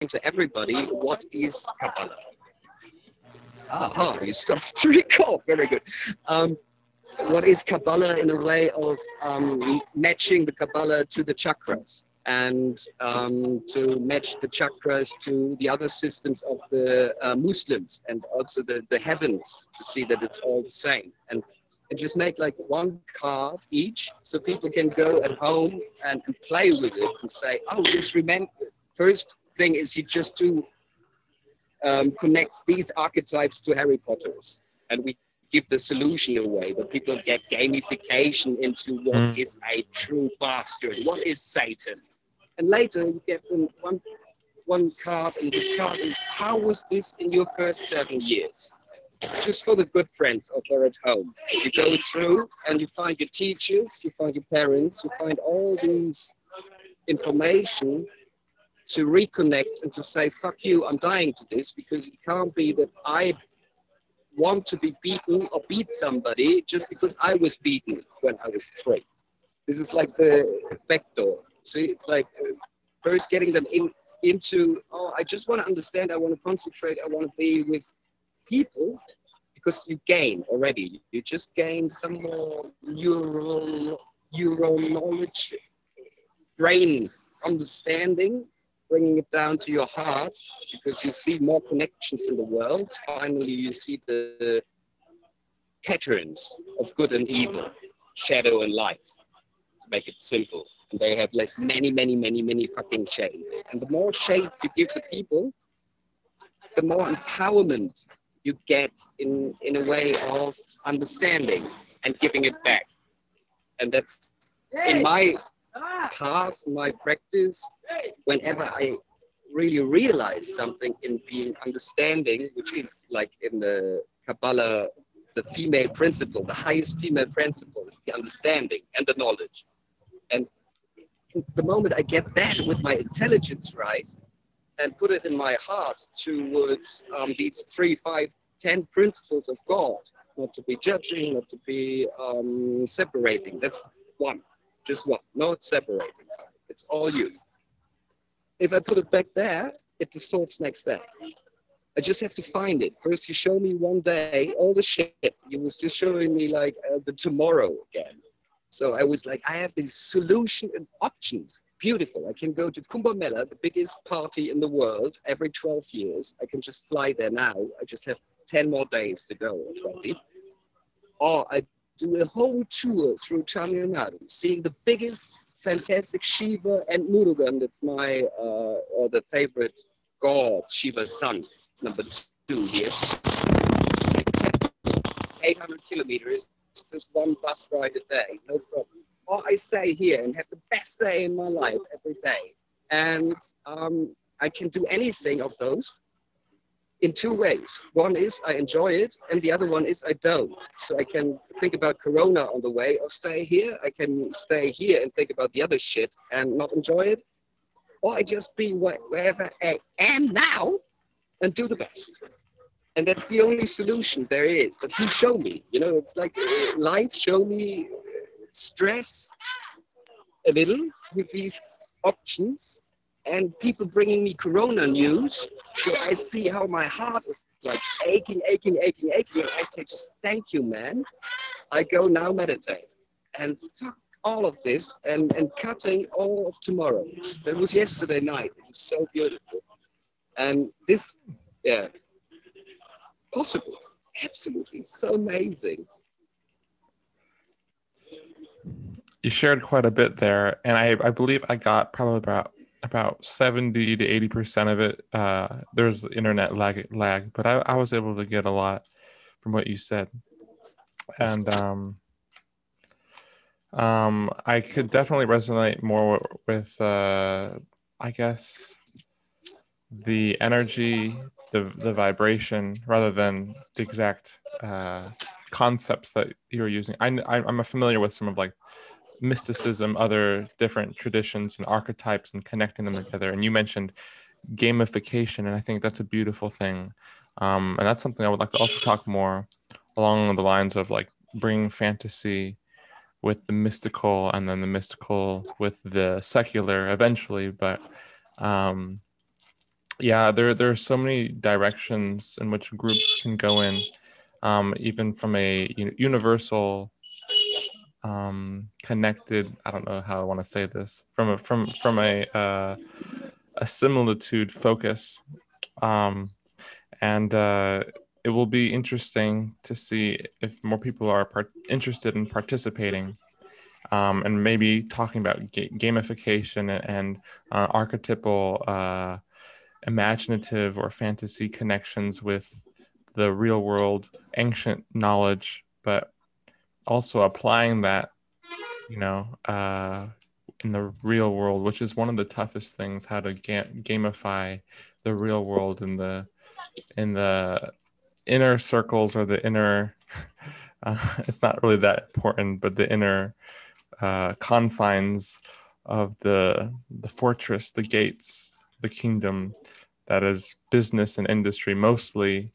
to everybody what is Kabbalah. Aha, you started to recall. Very good. Um, what is Kabbalah in a way of um, matching the Kabbalah to the chakras and um, to match the chakras to the other systems of the uh, Muslims and also the, the heavens to see that it's all the same. And, and just make like one card each so people can go at home and, and play with it and say, oh, this remember. First thing is you just do um, connect these archetypes to Harry Potter's. And we give the solution away, but people get gamification into what mm. is a true bastard, what is Satan. And later you get them one one card, and this card is how was this in your first seven years? Just for the good friends of there at home. You go through and you find your teachers, you find your parents, you find all these information to reconnect and to say, fuck you, I'm dying to this because it can't be that I want to be beaten or beat somebody just because I was beaten when I was three. This is like the back door. See, it's like uh, first getting them in into, oh, I just want to understand, I want to concentrate, I want to be with people because you gain already. You just gain some more neural, neural knowledge, brain understanding bringing it down to your heart because you see more connections in the world. Finally, you see the patterns of good and evil, shadow and light, to make it simple. And they have like many, many, many, many fucking shades. And the more shades you give the people, the more empowerment you get in, in a way of understanding and giving it back. And that's in my past, my practice, whenever I really realize something in being understanding, which is like in the Kabbalah, the female principle, the highest female principle is the understanding and the knowledge. And the moment I get that with my intelligence right and put it in my heart towards um, these three, five, ten principles of God, not to be judging, not to be um, separating, that's one. Just one, not separating. It's all you. If I put it back there, it distorts next day. I just have to find it. First, you show me one day all the shit. You was just showing me like uh, the tomorrow again. So I was like, I have these solution and options. Beautiful. I can go to Kumbh Mela, the biggest party in the world, every 12 years. I can just fly there now. I just have 10 more days to go, or 20. Or I do a whole tour through Tamil Nadu, seeing the biggest, fantastic Shiva and Murugan. That's my uh, or the favorite god, Shiva's son, number two here. 800 kilometers, just one bus ride a day, no problem. Or I stay here and have the best day in my life every day. And um, I can do anything of those in two ways. One is I enjoy it, and the other one is I don't. So I can think about Corona on the way or stay here. I can stay here and think about the other shit and not enjoy it. Or I just be wherever I am now and do the best. And that's the only solution there is. But he showed me, you know, it's like life showed me stress a little with these options and people bringing me corona news so i see how my heart is like aching aching aching aching. And i say just thank you man. I go now meditate. And fuck all of this and and cutting all of tomorrow. That was yesterday night. It was so beautiful. And this yeah possible. Absolutely. So amazing. You shared quite a bit there. And i i believe i got probably about about 70 to 80 percent of it uh, there's internet lag lag but I, I was able to get a lot from what you said. And um, um, i could definitely resonate more with uh, i guess the energy the the vibration rather than the exact uh, concepts that you're using. I, i'm familiar with some of like mysticism, other different traditions and archetypes, and connecting them together. And you mentioned gamification, and I think that's a beautiful thing. Um, and that's something I would like to also talk more along the lines of like bringing fantasy with the mystical, and then the mystical with the secular eventually. But um, yeah, there there are so many directions in which groups can go in, um, even from a universal um, connected. I don't know how I want to say this from a from from a uh, a similitude focus, um, and uh, it will be interesting to see if more people are part- interested in participating. Um, and maybe talking about ga- gamification and uh, archetypal uh, imaginative or fantasy connections with the real world ancient knowledge but also applying that, you know, uh, in the real world, which is one of the toughest things, how to ga- gamify the real world in the in the inner circles or the inner. Uh, it's not really that important, but the inner uh, confines of the the fortress, the gates, the kingdom that is business and industry mostly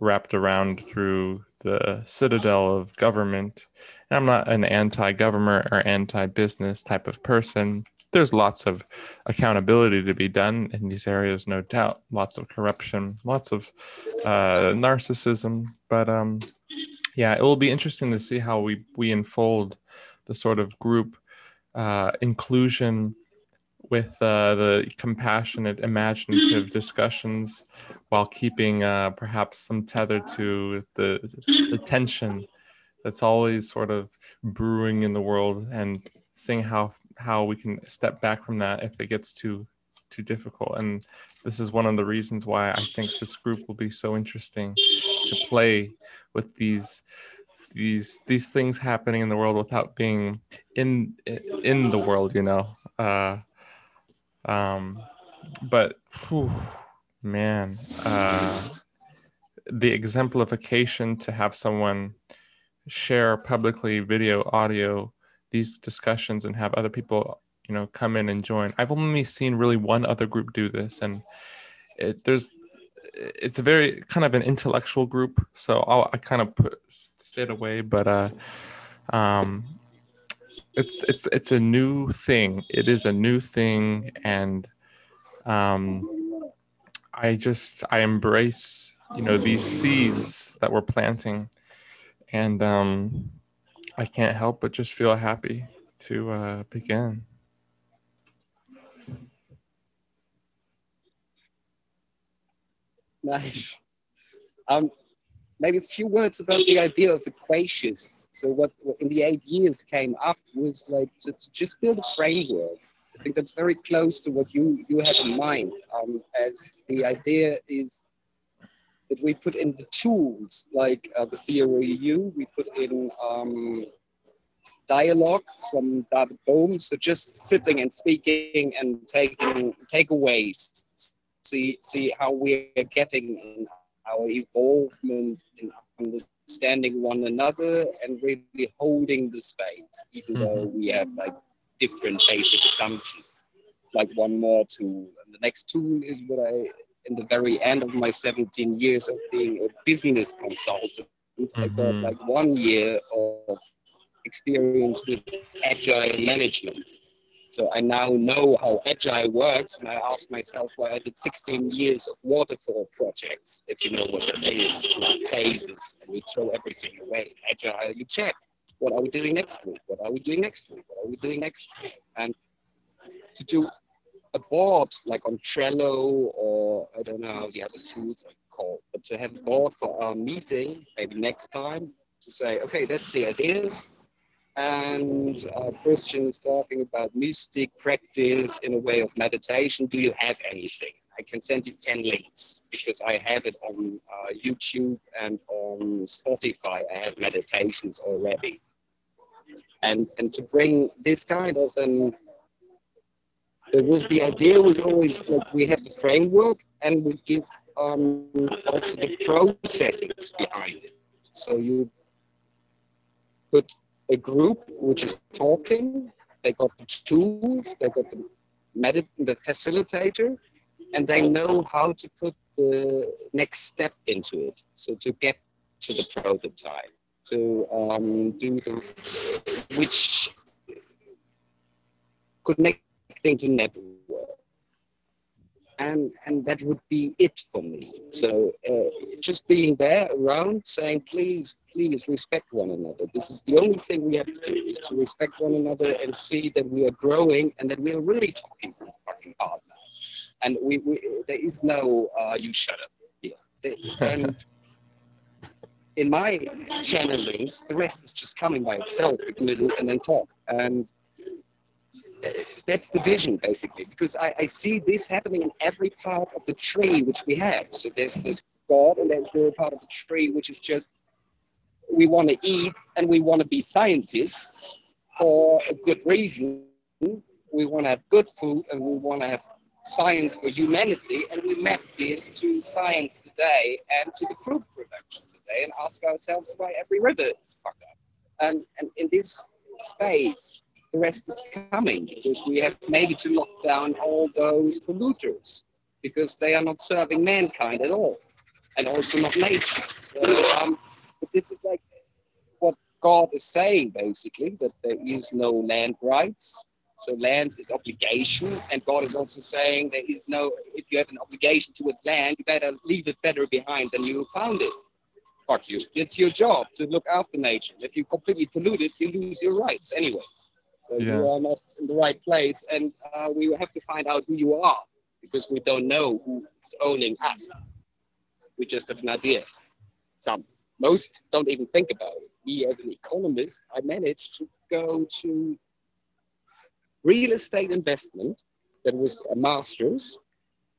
wrapped around through the citadel of government. And I'm not an anti government or anti business type of person. There's lots of accountability to be done in these areas, no doubt. Lots of corruption, lots of uh, narcissism. But um, yeah, it will be interesting to see how we, we unfold the sort of group uh, inclusion with uh, the compassionate, imaginative discussions while keeping uh, perhaps some tether to the, the tension that's always sort of brewing in the world and seeing how how we can step back from that if it gets too too difficult. And this is one of the reasons why i think this group will be so interesting to play with these these these things happening in the world without being in in the world you know? Uh um, but whew, man, uh, the exemplification to have someone share publicly video, audio, these discussions and have other people, you know, come in and join. I've only seen really one other group do this, and it, there's it's a very kind of an intellectual group, so I'll, i kind of put stayed away. But uh, um, it's it's it's a new thing. It is a new thing, and um, I just I embrace you know these seeds that we're planting, and um, I can't help but just feel happy to uh, begin. Nice. Um, maybe a few words about the idea of equations. So what, in the eight years came up was like to, to, just build a framework. I think that's very close to what you you have in mind. Um, as the idea is that we put in the tools like uh, the Theory U we put in um, dialogue from David Bohm. So just sitting and speaking and taking takeaways. See see how we are getting in our evolvement in understanding one another and really holding the space, even mm-hmm. though we have like different basic assumptions. It's like one more tool. And the next tool is what I, in the very end of my 17 years of being a business consultant, mm-hmm. I got mm-hmm. like one year of experience with agile management. So I now know how agile works, and I ask myself why I did 16 years of waterfall projects. If you know what that is, like phases, and we throw everything away. Agile, you check. What are we doing next week? What are we doing next week? What are we doing next week? And to do a board like on Trello or I don't know how the other tools are called, but to have a board for our meeting, maybe next time, to say, okay, that's the ideas and uh, Christian is talking about mystic practice in a way of meditation. Do you have anything? I can send you 10 links because I have it on uh, YouTube and on Spotify. I have meditations already. And, and to bring this kind of an it was the idea was always like we have the framework and we give um, also the processes behind it. So you put a group which is talking. They got the tools, they got the, med- the facilitator, and they know how to put the next step into it. So to get to the prototype, to um, do the which connecting to network. And and that would be it for me. So uh, just being there around, saying, please, please respect one another. This is the only thing we have to do is to respect one another and see that we are growing and that we are really talking from fucking heart now. And we, we there is no uh, you shut up here. And in my channelings, the rest is just coming by itself the middle and then talk. And that's the vision basically because I, I, see this happening in every part of the tree which we have. So there's this god and there's the part of the tree which is just we want to eat and we want to be scientists for a good reason. We want to have good food and we want to have science for humanity and we map this to science today and to the fruit production today and ask ourselves why every river is fucked up. And, and in this space the rest is coming because we have maybe to lock down all those polluters because they are not serving mankind at all and also not nature. So, um, this is like what God is saying basically that there is no land rights. So land is obligation, and God is also saying there is no. If you have an obligation towards land, you better leave it better behind than you found it. Fuck you. It's your job to look after nature. If you completely pollute it, you lose your rights anyway. So yeah. you are not in the right place, and uh, we have to find out who you are because we don't know who's owning us. We just have an idea. Some, most don't even think about it. Me, as an economist, I managed to go to real estate investment. That was a master's,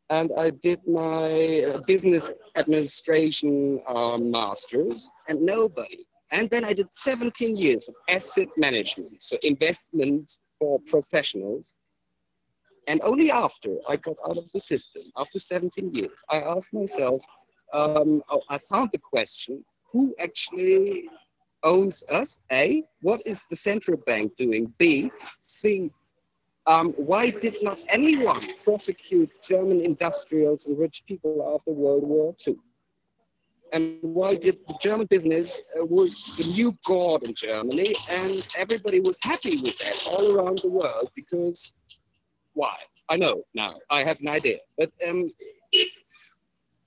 and I did my uh, business administration uh, master's, and nobody and then I did 17 years of asset management, so investment for professionals. And only after I got out of the system, after 17 years, I asked myself, um, oh, I found the question who actually owns us? A, what is the central bank doing? B, C, um, why did not anyone prosecute German industrials and rich people after World War II? And why did the German business uh, was the new god in Germany, and everybody was happy with that all around the world because why? I know now. I have an idea, but um,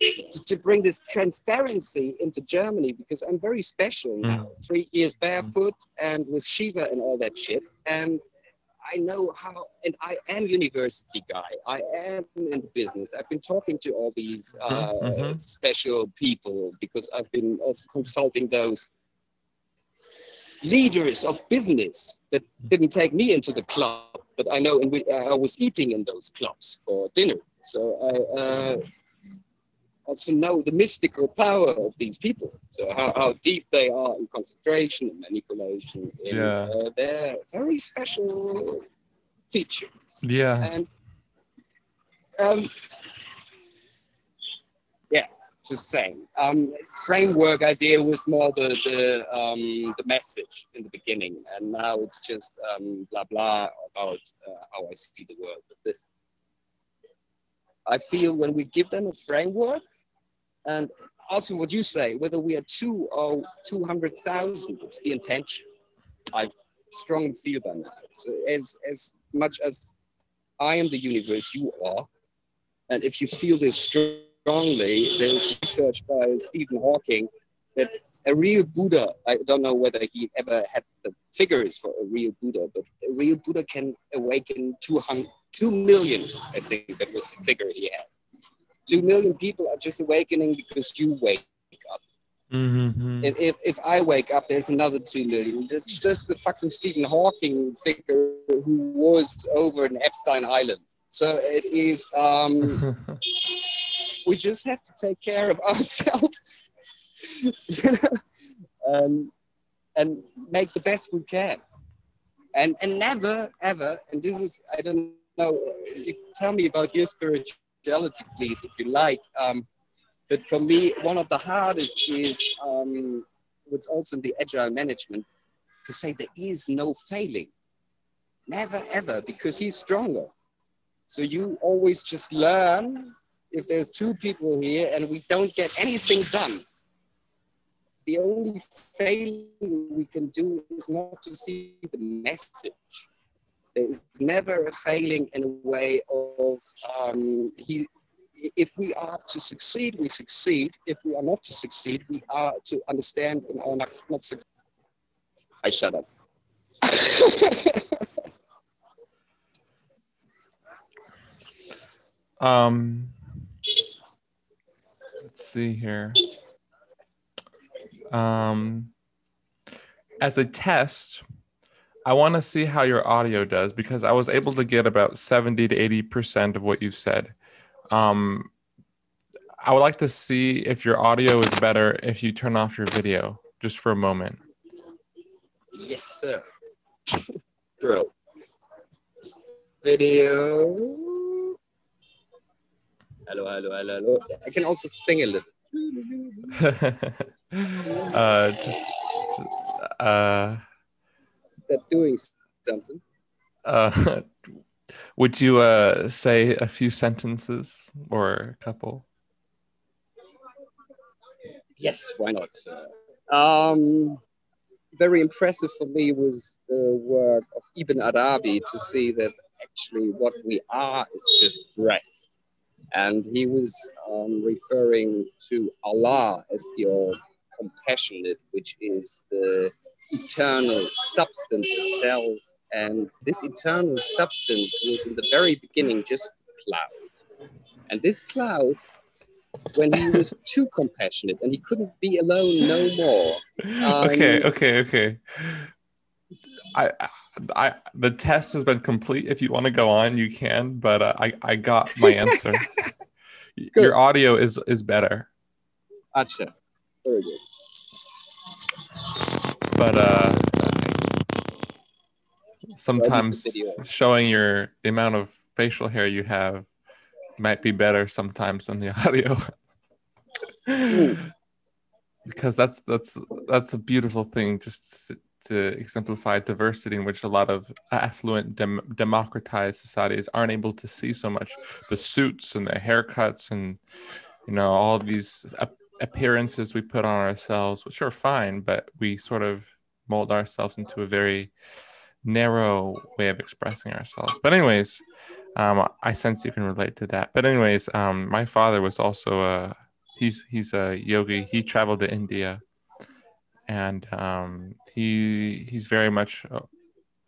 to, to, bring this transparency into Germany because I'm very special now. Mm. Three years barefoot and with Shiva and all that shit, and I know how, and I am university guy. I am in the business. I've been talking to all these mm-hmm, uh, mm-hmm. special people because I've been also consulting those leaders of business that didn't take me into the club, but I know we, I was eating in those clubs for dinner. So I, uh, also know the mystical power of these people. So how, how deep they are in concentration and manipulation. In, yeah. Uh, they're very special features. Yeah. And um, yeah, just saying. Um, framework idea was more the the, um, the message in the beginning, and now it's just um, blah blah about uh, how I see the world. But this, I feel when we give them a framework, and also what you say, whether we are two or 200,000, it's the intention. I strongly feel that. So as, as much as I am the universe, you are. And if you feel this strongly, there's research by Stephen Hawking that a real Buddha, I don't know whether he ever had the figures for a real Buddha, but a real Buddha can awaken 200, 2 million, I think that was the figure he had. Two million people are just awakening because you wake up. Mm-hmm. And if, if I wake up, there's another two million. It's just the fucking Stephen Hawking figure who was over in Epstein Island. So it is, um, we just have to take care of ourselves um, and make the best we can. And, and never, ever, and this is, I don't know, tell me about your spiritual spirituality, please, if you like. Um, but for me, one of the hardest is um, what's also in the agile management to say there is no failing. Never ever, because he's stronger. So you always just learn if there's two people here and we don't get anything done. The only failing we can do is not to see the message. There's never a failing in a way of um, he if we are to succeed, we succeed. If we are not to succeed, we are to understand in our not, not succeed. I shut up. Um, let's see here. Um, as a test, I want to see how your audio does because I was able to get about 70 to 80% of what you said. Um, I would like to see if your audio is better if you turn off your video just for a moment. yes, sir. Bro. Video. Hello, hello, hello, hello. I can also sing a little. uh, just, uh, They're doing something. uh, would you uh, say a few sentences or a couple? Yes, why not? Um, very impressive for me was the work of Ibn Arabi to see that actually what we are is just breath. And he was um, referring to Allah as the all compassionate, which is the eternal substance itself. And this eternal substance was in the very beginning just cloud. And this cloud when he was too compassionate and he couldn't be alone no more. Um, okay, okay, okay. I, I, the test has been complete. If you want to go on, you can. But uh, I, I got my answer. Your audio is is better, Acha. Very good. But uh, sometimes showing your the amount of facial hair you have might be better sometimes than the audio. because that's that's that's a beautiful thing just to, to exemplify diversity in which a lot of affluent dem- democratized societies aren't able to see so much the suits and the haircuts and you know all these ap- appearances we put on ourselves which are fine but we sort of mold ourselves into a very narrow way of expressing ourselves. But anyways um, i sense you can relate to that. But anyways um, my father was also a he's he's a yogi. He traveled to india. And um, he he's very much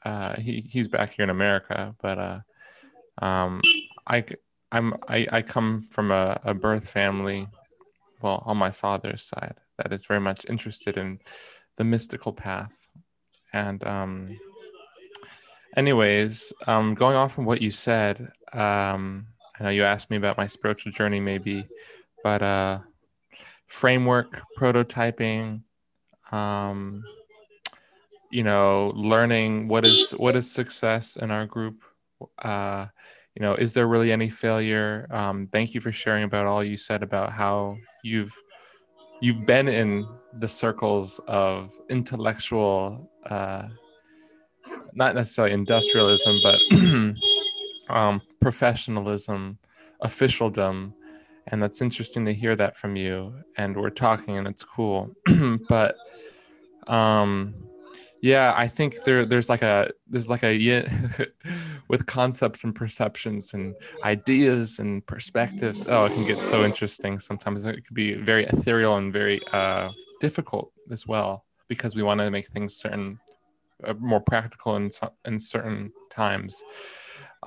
uh, he he's back here in America, but uh, um, I I'm I, I come from a, a birth family, well on my father's side that is very much interested in the mystical path, and um, anyways, um, going off from what you said, um, I know you asked me about my spiritual journey maybe, but uh, framework prototyping um, you know, learning what is what is success in our group. Uh, you know, is there really any failure? Um, thank you for sharing about all you said about how you've you've been in the circles of intellectual, uh, not necessarily industrialism, but um, professionalism, officialdom, and that's interesting to hear that from you. And we're talking, and it's cool, but um yeah i think there there's like a there's like a with concepts and perceptions and ideas and perspectives. Oh it can get so interesting sometimes. It could be very ethereal and very uh difficult as well because we want to make things certain uh, more practical in in certain times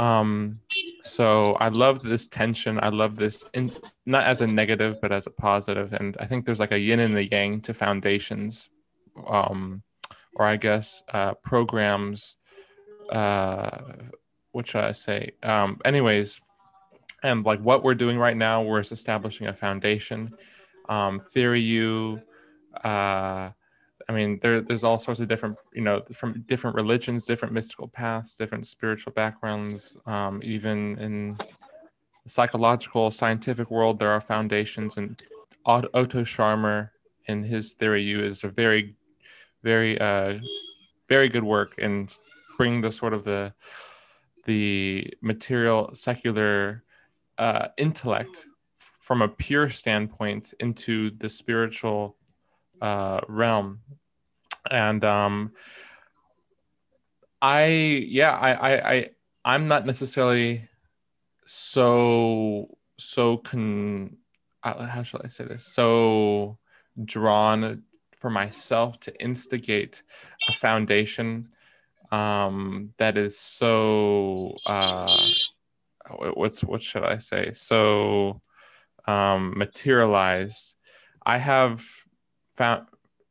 um so i love this tension i love this in, not as a negative but as a positive and i think there's like a yin and a yang to foundations um, or I guess uh, programs, uh, what should I say? Um, anyways, and like what we're doing right now, we're establishing a foundation. Um, Theory U, uh, I mean, there, there's all sorts of different, you know, from different religions, different mystical paths, different spiritual backgrounds, um, even in the psychological, scientific world, there are foundations. And Otto Scharmer, in his Theory U, is a very very uh very good work in bringing the sort of the the material secular uh intellect from a pure standpoint into the spiritual uh realm and um i yeah i i, I i'm not necessarily so so con uh, how shall I say this? So drawn for myself to instigate a foundation um, that is so uh, what's what should I say? So um, materialized. I have found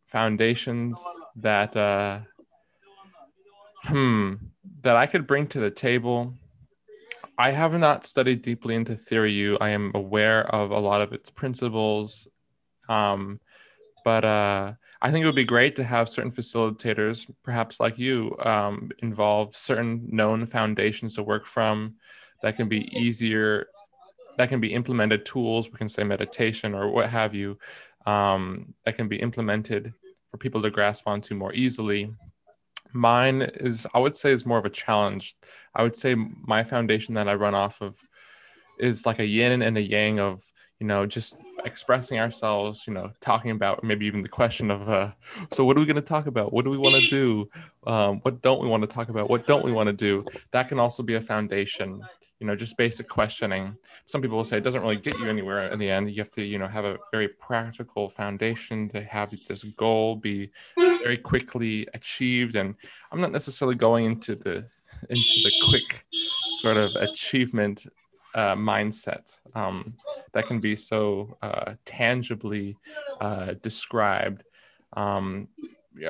foundations that uh, hmm that I could bring to the table. I have not studied deeply into Theory U. I am aware of a lot of its principles, um, but uh, I think it would be great to have certain facilitators, perhaps like you, um, involve certain known foundations to work from that can be easier, that can be implemented tools. We can say meditation or what have you, um, that can be implemented for people to grasp onto more easily. Mine is i would say is more of a challenge. I would say my foundation that i run off of is like a yin and a yang of you know just expressing ourselves you know talking about maybe even the question of uh, so what are we going to talk about? What do we want to do? Um, what don't we want to talk about? What don't we want to do? That can also be a foundation you know just basic questioning. Some people will say it doesn't really get you anywhere in the end. You have to you know have a very practical foundation to have this goal be very quickly achieved. And i'm not necessarily going into the into the quick sort of achievement uh, mindset um, that can be so uh, tangibly uh, described. Um,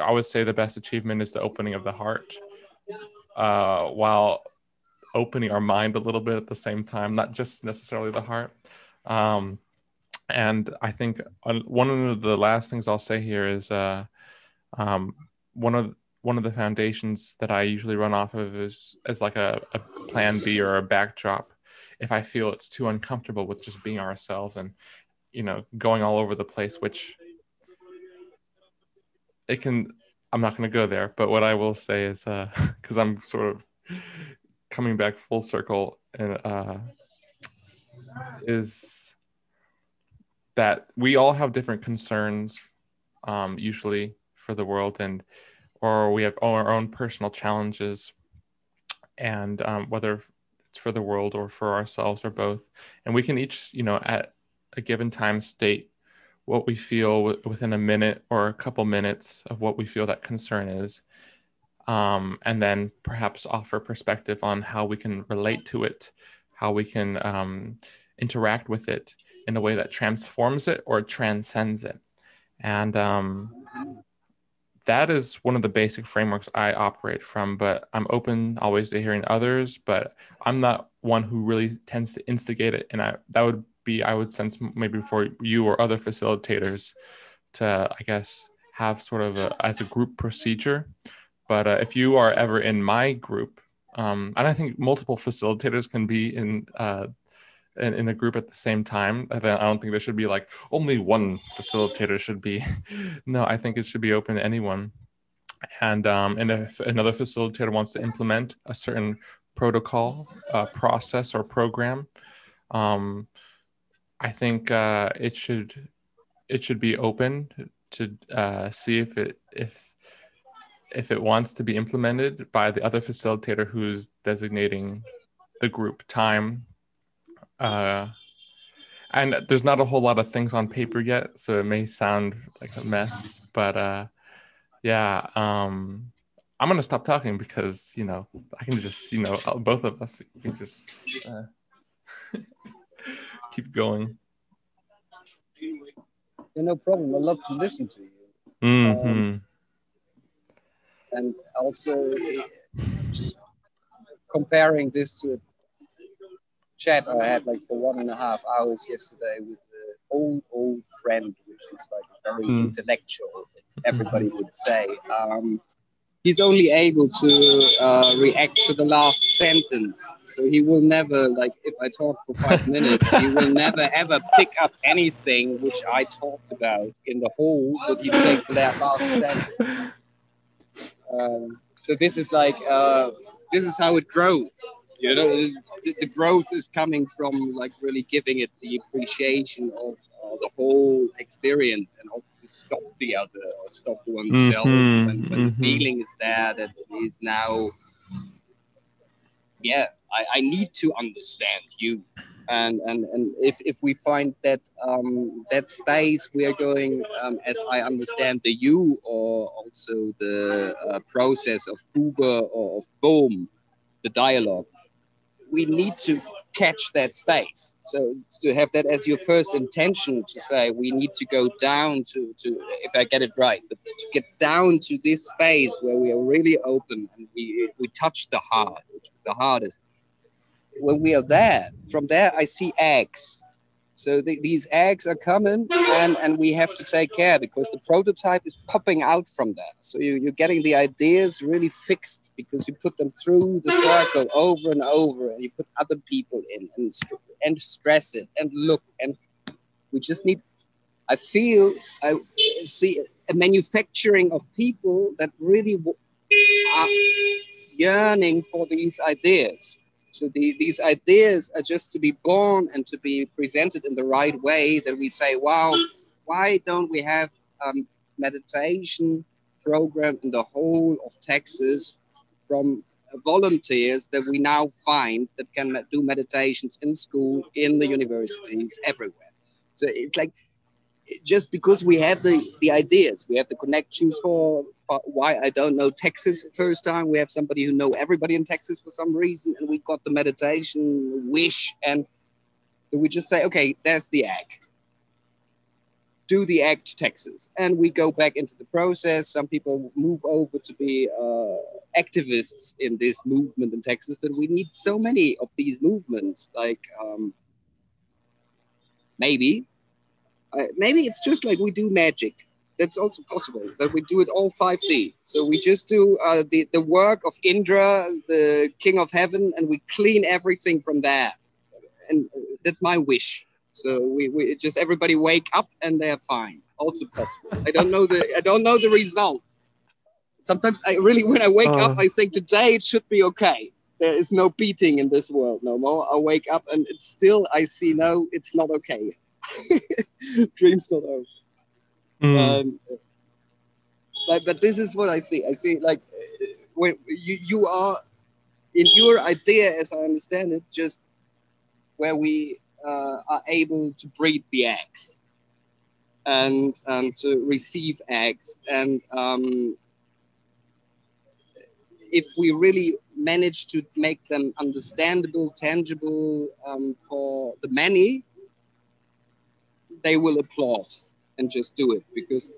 i would say the best achievement is the opening of the heart uh, while opening our mind a little bit at the same time, not just necessarily the heart. Um, and I think one of the last things I'll say here is uh, um, one of one of the foundations that I usually run off of is as like a, a plan B or a backdrop. If I feel it's too uncomfortable with just being ourselves and you know going all over the place, which it can. I'm not going to go there, but what I will say is because uh, I'm sort of coming back full circle and uh, is that we all have different concerns um, usually for the world and or we have our own personal challenges. And um, whether it's for the world or for ourselves or both. And we can each you know at a given time state what we feel within a minute or a couple minutes of what we feel that concern is um, and then perhaps offer perspective on how we can relate to it, how we can um, interact with it in a way that transforms it or transcends it. And um, that is one of the basic frameworks I operate from, but I'm open always to hearing others, but I'm not one who really tends to instigate it. And I, that would be, I would sense maybe for you or other facilitators to, I guess, have sort of a, as a group procedure but uh, if you are ever in my group, um, and I think multiple facilitators can be in, uh, in, in a group at the same time. I don't think there should be like only one facilitator should be. no, I think it should be open to anyone. And um, and if another facilitator wants to implement a certain protocol, uh, process, or program, um, I think uh, it should it should be open to uh, see if it if if it wants to be implemented by the other facilitator who's designating the group time. Uh, and there's not a whole lot of things on paper yet, so it may sound like a mess, but uh, yeah, um, I'm gonna stop talking because you know I can just you know both of us can just uh, keep going. Yeah, no problem. I love to listen to you. Mm-hmm. Um, and also just comparing this to a chat I had like for one and a half hours yesterday with an old old friend, which is like very mm. intellectual. Everybody would say. Um, he's only able to uh, react to the last sentence. So he will never, like, if I talk for five minutes, he will never ever pick up anything which I talked about in the whole that you take that last sentence. Um, so this is like uh, this is how it grows. You know, the, the, growth is coming from like really giving it the appreciation of uh, the whole experience, and also to stop the other or stop oneself mm-hmm, when, when mm-hmm. the feeling is there that it is now. Yeah, I, I need to understand you. And and and if, if we find that um, that space we are going um, as i understand the U or also the uh, process of uber or of Bohm the dialogue we need to catch that space. So to have that as your first intention to say we need to go down to to if i get it right but to get down to this space where we are really open and we we touch the heart which is the hardest when we are there, from there I see eggs. So the, these eggs are coming, and, and we have to take care because the prototype is popping out from that. So you, you're getting the ideas really fixed because you put them through the circle over and over, and you put other people in and and stress it and look and we just need. I feel I see a manufacturing of people that really are yearning for these ideas so the, these ideas are just to be born and to be presented in the right way that we say, wow, why don't we have um, meditation program in the whole of Texas from volunteers that we now find that can do meditations in school, in the universities, everywhere. So it's like just because we have the, the ideas, we have the connections for, for why I don't know Texas first time. We have somebody who know everybody in Texas for some reason, and we got the meditation wish, and we just say, okay, there's the egg. Do the to Texas, and we go back into the process. Some people move over to be uh, activists in this movement in Texas, but we need so many of these movements, like. Um, maybe uh, maybe it's just like we do magic. That's also possible that we do it all 5D. So we just do uh, the, the work of Indra, the king of heaven, and we clean everything from there. And that's my wish. So we, we just everybody wake up and they're fine. Also possible. I don't know the I don't know the result. Sometimes I really when I wake uh. up I think today it should be okay. There is no beating in this world no more. I wake up and it's still I see no, it's not okay dreams not over. Mm. Um, but, but this is what I see. I see like when you, you are in your idea, as I understand it, just where we uh, are able to breed the eggs and um, to receive eggs. And um, if we really manage to make them understandable, tangible um, for the many, they will applaud and just do it because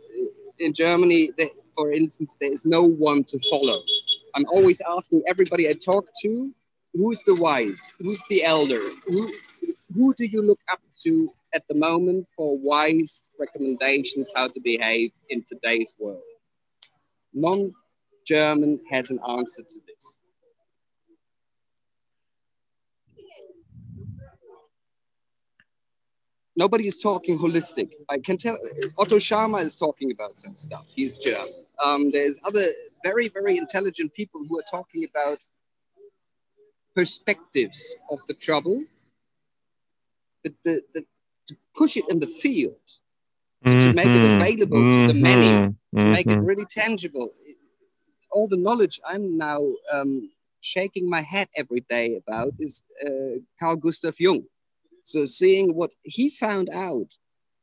in Germany, they, for instance, there is no one to follow. I'm always asking everybody I talk to, who's the wise, who's the elder, who who do you look up to at the moment for wise recommendations how to behave in today's world? Non-German has an answer to this. Nobody is talking holistic. I can tell Otto Scharmer is talking about some stuff. He's German. Um, there's other very, very intelligent people who are talking about perspectives of the trouble, but the, the, to push it in the field, mm-hmm. to make it available mm-hmm. to the many, mm-hmm. to make it mm-hmm. really tangible. All the knowledge I'm now um, shaking my head every day about is uh, Carl Gustav Jung so seeing what he found out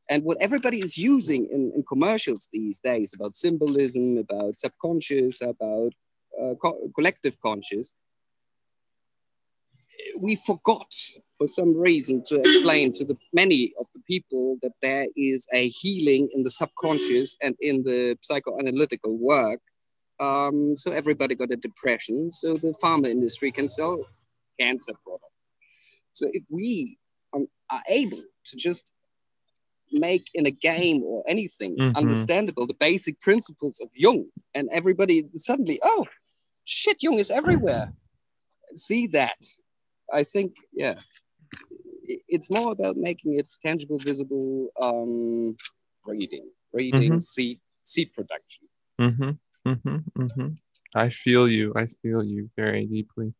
and what everybody is using in, in commercials these days about symbolism, about subconscious, about uh, co- collective conscious, we forgot for some reason to explain to the many of the people that there is a healing in the subconscious and in the psychoanalytical work. Um, so everybody got a depression, so the pharma industry can sell cancer products. So if we are able to just make in a game or anything mm-hmm. understandable the basic principles of Jung, and everybody suddenly, oh, shit, Jung is everywhere. See that? I think, yeah, it's more about making it tangible, visible, um, breeding, breeding, mm-hmm. seed, seed production. Mm-hmm. Mm-hmm. Mm-hmm. I feel you. I feel you very deeply.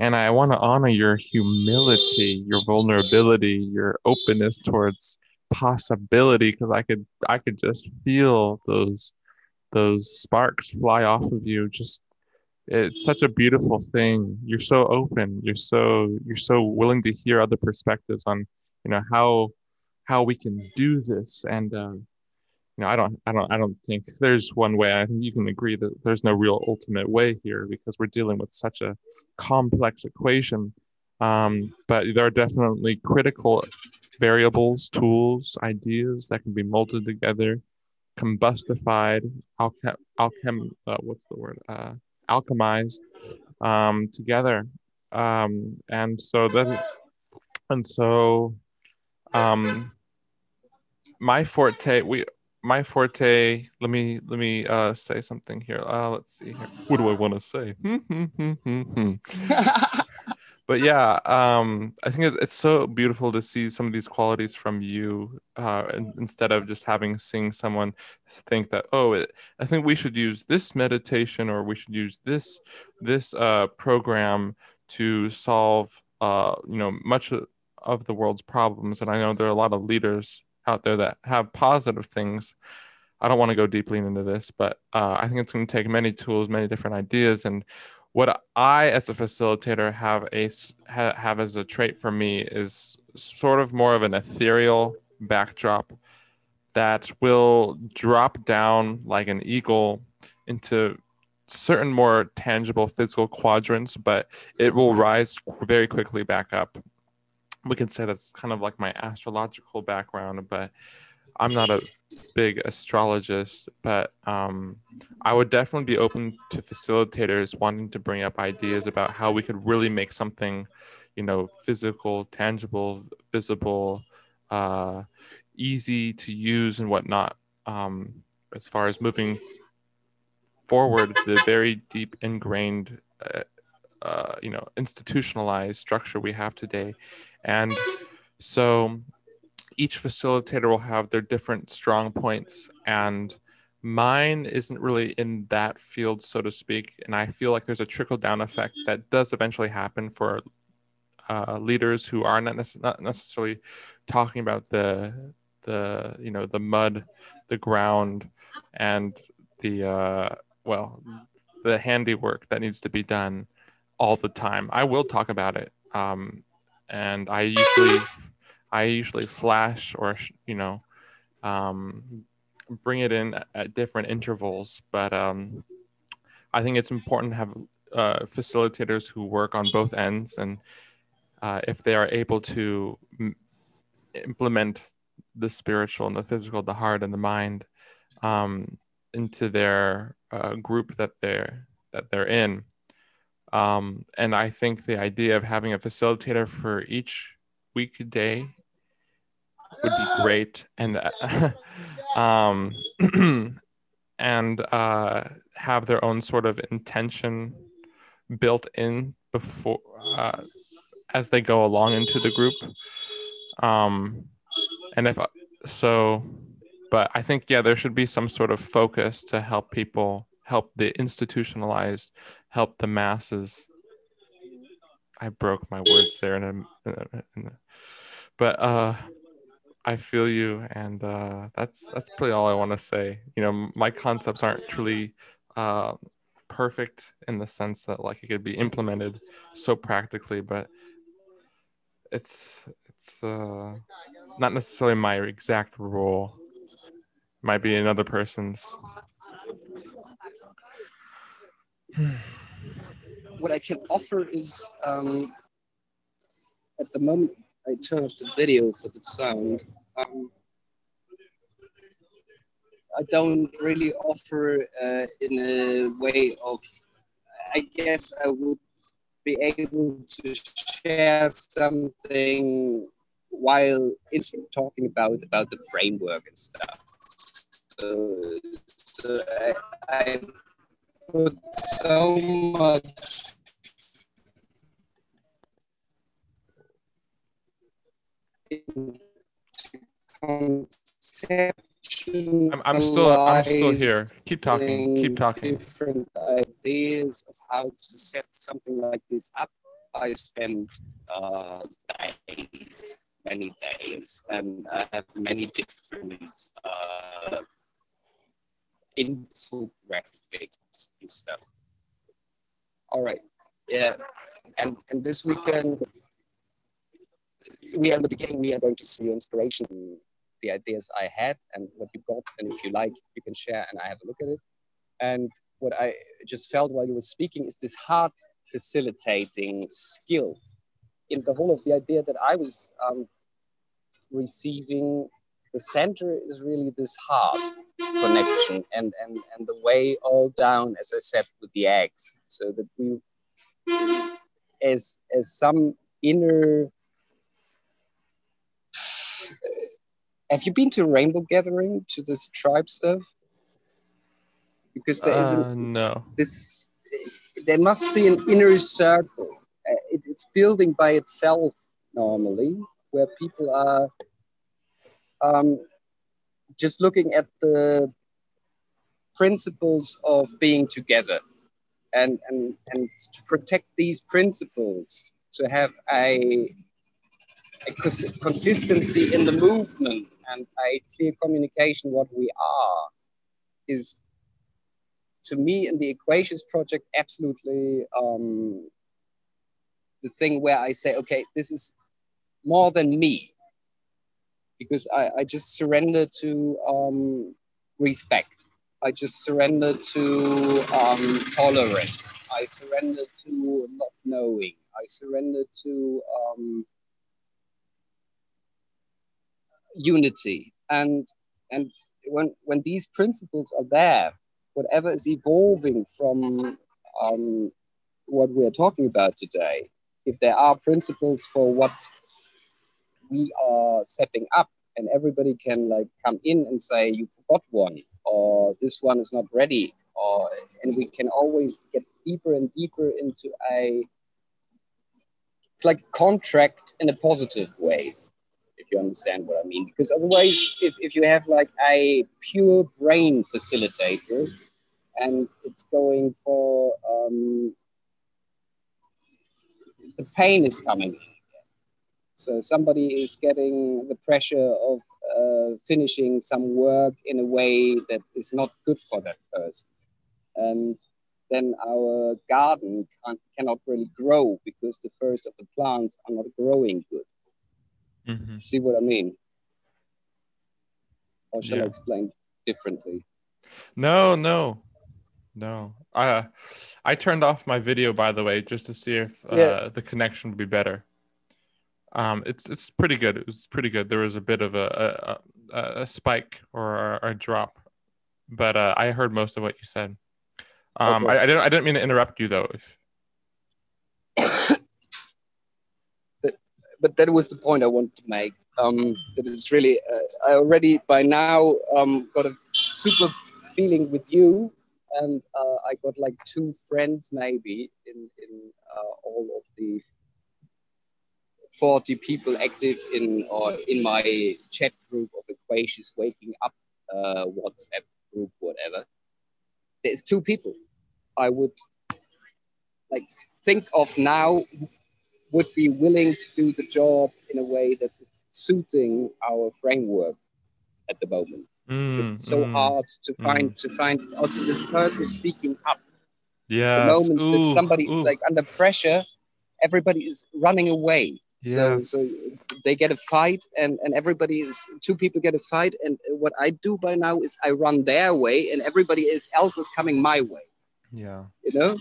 And I want to honor your humility, your vulnerability, your openness towards possibility because I could I could just feel those those sparks fly off of you just it's such a beautiful thing. You're so open. You're so you're so willing to hear other perspectives on you know how how we can do this and uh, you know i don't i don't i don't think there's one way. I think you can agree that there's no real ultimate way here because we're dealing with such a complex equation. Um, but there are definitely critical variables tools ideas that can be molded together combustified alchem, alchem uh, what's the word? Uh, alchemized um, together. Um, and so that and so um my forte we my forte let me let me uh say something here. Uh let's see here. What do i want to say? But yeah um i think it's so beautiful to see some of these qualities from you uh instead of just having seeing someone think that oh it, i think we should use this meditation or we should use this this uh program to solve uh you know much of the world's problems. And i know there are a lot of leaders out there that have positive things. I don't want to go deeply into this, but uh, I think it's going to take many tools, many different ideas, and what I, as a facilitator, have a have as a trait for me is sort of more of an ethereal backdrop that will drop down like an eagle into certain more tangible physical quadrants, but it will rise very quickly back up we can say that's kind of like my astrological background, but I'm not a big astrologist, but um, I would definitely be open to facilitators wanting to bring up ideas about how we could really make something, you know, physical, tangible, visible, uh, easy to use, and whatnot. Um, as far as moving forward, the very deep ingrained, uh, uh, you know, institutionalized structure we have today and so each facilitator will have their different strong points and mine isn't really in that field so to speak. And i feel like there's a trickle down effect that does eventually happen for uh, leaders who are not, nece- not necessarily talking about the the you know the mud the ground and the uh, well the handiwork that needs to be done all the time. I will talk about it um, and I usually I usually flash or you know um, bring it in at different intervals. But um, I think it's important to have uh, facilitators who work on both ends, and uh, if they are able to m- implement the spiritual and the physical, the heart and the mind um, into their uh, group that they're that they're in, um, and I think the idea of having a facilitator for each weekday would be great. And uh, um, and uh, have their own sort of intention built in before uh, as they go along into the group. Um, and if so, but I think yeah, there should be some sort of focus to help people help the institutionalized, help the masses. I broke my words there, in a, in a, but uh, I feel you, and uh, that's that's pretty all I want to say. You know, my concepts aren't truly uh, perfect in the sense that like it could be implemented so practically, but it's it's uh, not necessarily my exact role. Might be another person's. what I can offer is um, at the moment I turn off the video for the sound. Um, I don't really offer uh, in a way of. I guess I would be able to share something while it's talking about about the framework and stuff. So, so I, I so much I'm, I'm still I'm still here. Keep talking. Keep talking. Different ideas of how to set something like this up. I spend uh, days, many days, and I have many different uh, infographics and stuff. All right. Yeah. And and this weekend, we are in the beginning. We are going to see your inspiration, the ideas I had, and what you got. And if you like, you can share, and I have a look at it. And what I just felt while you were speaking is this heart facilitating skill in the whole of the idea that I was um, receiving. The center is really this heart connection and, and, and the way all down, as I said, with the eggs, so that we, as, as some inner. Have you been to Rainbow Gathering to this tribe stuff? Because there uh, no. this. There must be an inner circle. Uh, it, it's building by itself normally, where people are um, just looking at the principles of being together and, and, and to protect these principles, to have a, a consistency in the movement and a clear communication what we are is to me in the equations project absolutely um, the thing where i say okay this is more than me because I, I just surrender to um, respect. I just surrender to um, tolerance. I surrender to not knowing. I surrender to um, unity. And and when when these principles are there, whatever is evolving from um, what we're talking about today, if there are principles for what we are setting up and everybody can like come in and say you forgot one or this one is not ready or and we can always get deeper and deeper into a it's like contract in a positive way if you understand what i mean. Because otherwise if, if you have like a pure brain facilitator and it's going for um, the pain is coming. in so somebody is getting the pressure of uh, finishing some work in a way that is not good for that person. And then our garden cannot really grow because the first of the plants are not growing good. Mm-hmm. See what I mean? Or shall yeah. I explain differently? No, no, no. I uh, I turned off my video by the way just to see if uh, yeah. the connection would be better. Um, it's it's pretty good. It was pretty good. There was a bit of a a, a spike or a, a drop, but uh, I heard most of what you said. Um, okay. I, I, didn't I didn't mean to interrupt you though. If but, but that was the point I wanted to make. Um, that it's really uh, I already by now um, got a super feeling with you, and uh, I got like two friends maybe in in uh, all of these 40 people active in or in my chat group of equations waking up uh, whatsapp group whatever. There's two people. I would like think of now would be willing to do the job in a way that is suiting our framework at the moment. Mm, it's so mm, hard to find mm. to find also this person speaking up. Yeah the moment ooh, that somebody ooh. is like under pressure everybody is running away Yes. So, so they get a fight, and and everybody is two people get a fight, and what I do by now is I run their way, and everybody is else is coming my way. Yeah. You know.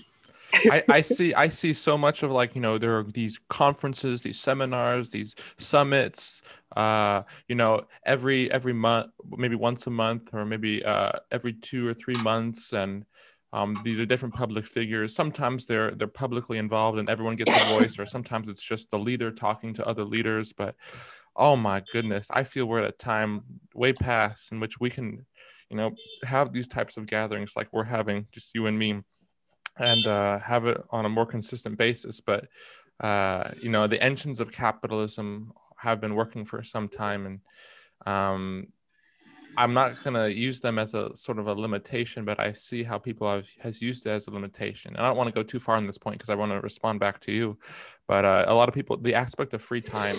I, I see I see so much of like you know there are these conferences these seminars these summits uh you know every every month maybe once a month or maybe uh every two or three months and um, these are different public figures. Sometimes they're they're publicly involved and everyone gets a voice, or sometimes it's just the leader talking to other leaders. But oh my goodness, I feel we're at a time way past in which we can, you know, have these types of gatherings like we're having, just you and me, and uh, have it on a more consistent basis. But uh, you know, the engines of capitalism have been working for some time, and um, I'm not gonna use them as a sort of a limitation, but I see how people have has used it as a limitation. And I don't want to go too far on this point because I want to respond back to you. But uh, a lot of people, the aspect of free time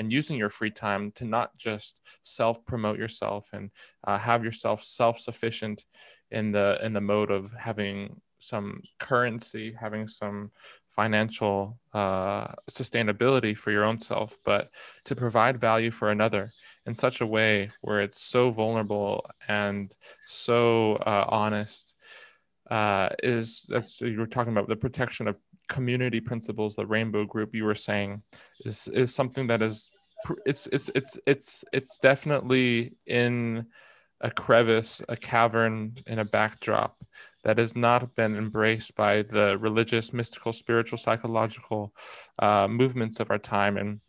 and using your free time to not just self promote yourself and uh, have yourself self sufficient in the in the mode of having some currency, having some financial uh, sustainability for your own self, but to provide value for another in such a way where it's so vulnerable and so uh, honest uh, is as you were talking about the protection of community principles the rainbow group you were saying is is something that is it's it's it's it's it's definitely in a crevice a cavern in a backdrop that has not been embraced by the religious mystical spiritual psychological uh, movements of our time. And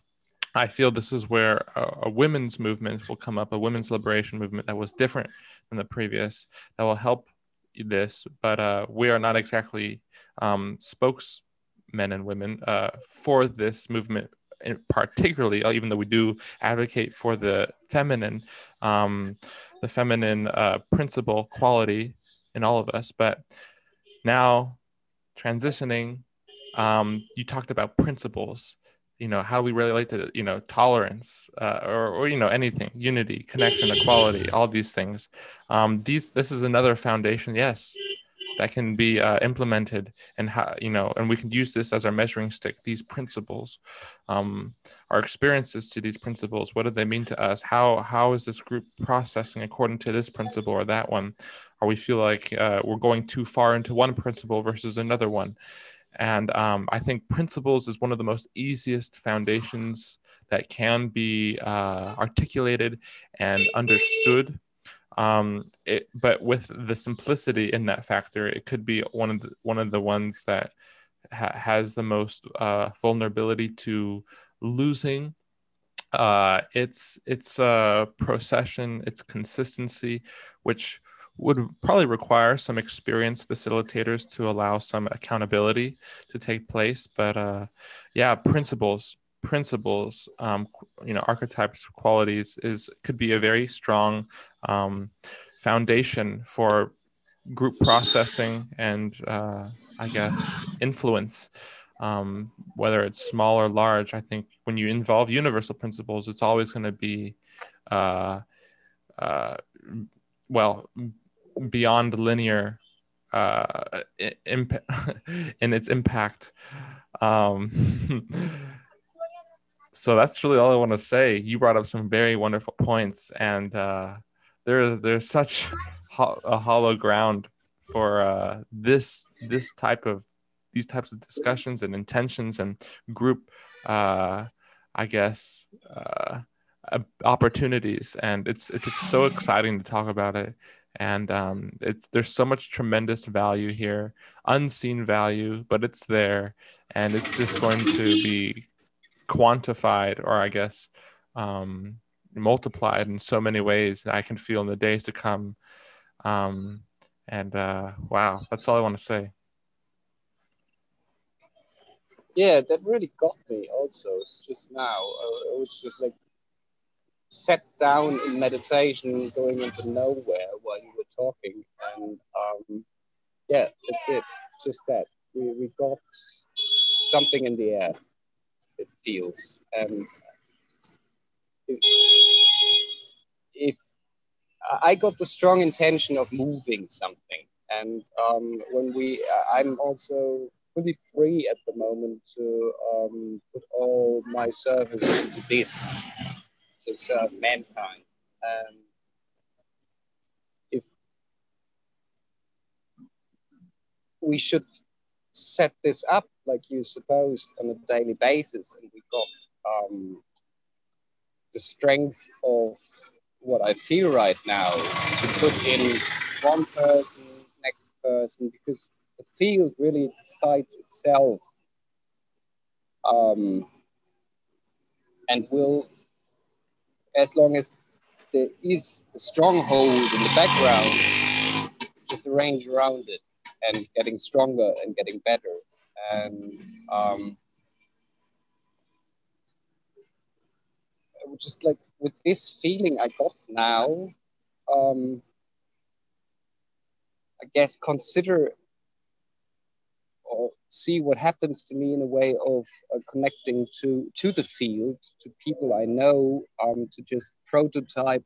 I feel this is where a, a, women's movement will come up, a women's liberation movement that was different than the previous, that will help this. But uh, we are not exactly um, spokesmen and women uh, for this movement, particularly, uh, even though we do advocate for the feminine, um, the feminine uh, principle quality in all of us. But now, transitioning, um, you talked about principles you know how do we relate to you know tolerance uh, or, or you know anything unity connection equality all these things. Um, these this is another foundation yes that can be uh, implemented and how you know and we can use this as our measuring stick these principles. Um, our experiences to these principles what do they mean to us? How how is this group processing according to this principle or that one? Or we feel like uh, we're going too far into one principle versus another one and um, I think principles is one of the most easiest foundations that can be uh, articulated and understood. Um, it, but with the simplicity in that factor, it could be one of the, one of the ones that ha- has the most uh, vulnerability to losing uh, its its procession, its consistency, which would probably require some experienced facilitators to allow some accountability to take place. But uh, yeah, principles, principles, um, you know, archetypes, qualities is could be a very strong um, foundation for group processing and uh, I guess influence. Um, whether it's small or large, I think when you involve universal principles, it's always going to be, uh, uh, well, beyond linear uh, imp- in its impact. Um, so that's really all I want to say. You brought up some very wonderful points, and uh, there's there's such ho- a hollow ground for uh, this this type of these types of discussions and intentions and group, uh, I guess, uh, opportunities. And it's it's so exciting to talk about it and um, it's there's so much tremendous value here unseen value but it's there. And it's just going to be quantified or i guess um, multiplied in so many ways that i can feel in the days to come. Um, and uh, wow that's all i want to say. Yeah that really got me also just now. Uh, it was just like sat down in meditation, going into nowhere while you were talking. And um, yeah, that's it. Just that. We, we got something in the air, it feels. And if, if I got the strong intention of moving something, and um, when we, I'm also fully free at the moment to um, put all my service into this to serve mankind. Um, if we should set this up like you supposed on a daily basis, and we got um, the strength of what I feel right now to put in one person, next person, because the field really decides itself. Um, and will as long as there is a stronghold in the background, just arrange around it and getting stronger and getting better. And um, just like with this feeling I got now, um, I guess consider or see what happens to me in a way of uh, connecting to to the field, to people I know, um, to just prototype.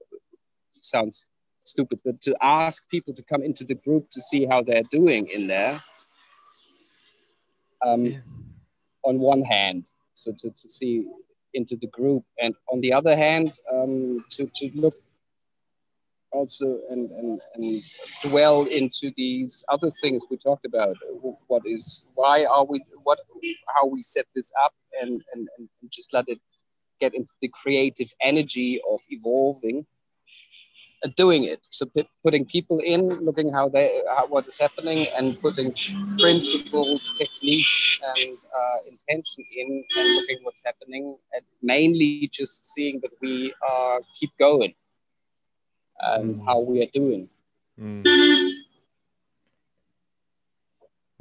Sounds stupid, but to ask people to come into the group to see how they're doing in there, Um, Yeah. On one hand, so to, to see into the group, and on the other hand, um, to, to look also and, and, and dwell into these other things we talked about. What is why are we what how we set this up and, and, and just let it get into the creative energy of evolving and doing it. So putting people in, looking how they how, what is happening, and putting principles, techniques, and uh, intention in, and looking what's happening, and mainly just seeing that we uh, keep going and Mm. how we are doing. Mm.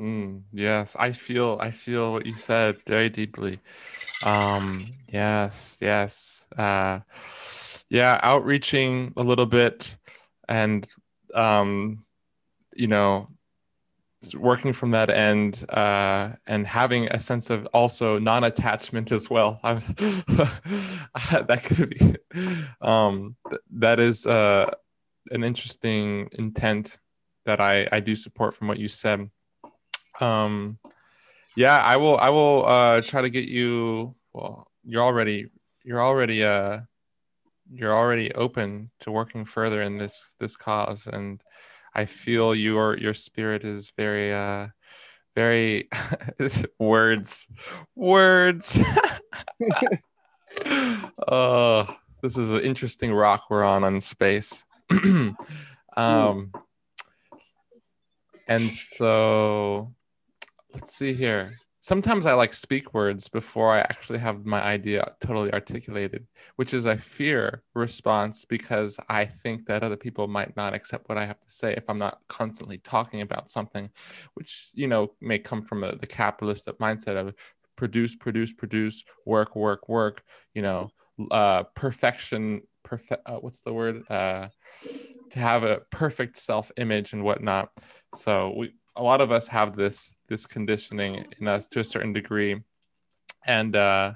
Mm, yes, I feel I feel what you said very deeply. Um, yes, yes. Uh, yeah, outreaching a little bit and um, you know, working from that end uh, and having a sense of also non-attachment as well that could be um, that is uh, an interesting intent that I, I do support from what you said. Um, yeah, I will I will uh, try to get you. Well, you're already you're already uh, you're already open to working further in this this cause, and I feel your your spirit is very uh, very words words. oh, this is an interesting rock we're on on space. um, and so let's see here. Sometimes I like speak words before I actually have my idea totally articulated, which is a fear response because I think that other people might not accept what I have to say if I'm not constantly talking about something, which you know may come from a, the capitalist mindset of produce, produce, produce, work, work, work. You know, uh, perfection, perfect. Uh, what's the word? Uh, to have a perfect self-image and whatnot. So we, a lot of us have this this conditioning in us to a certain degree, and uh,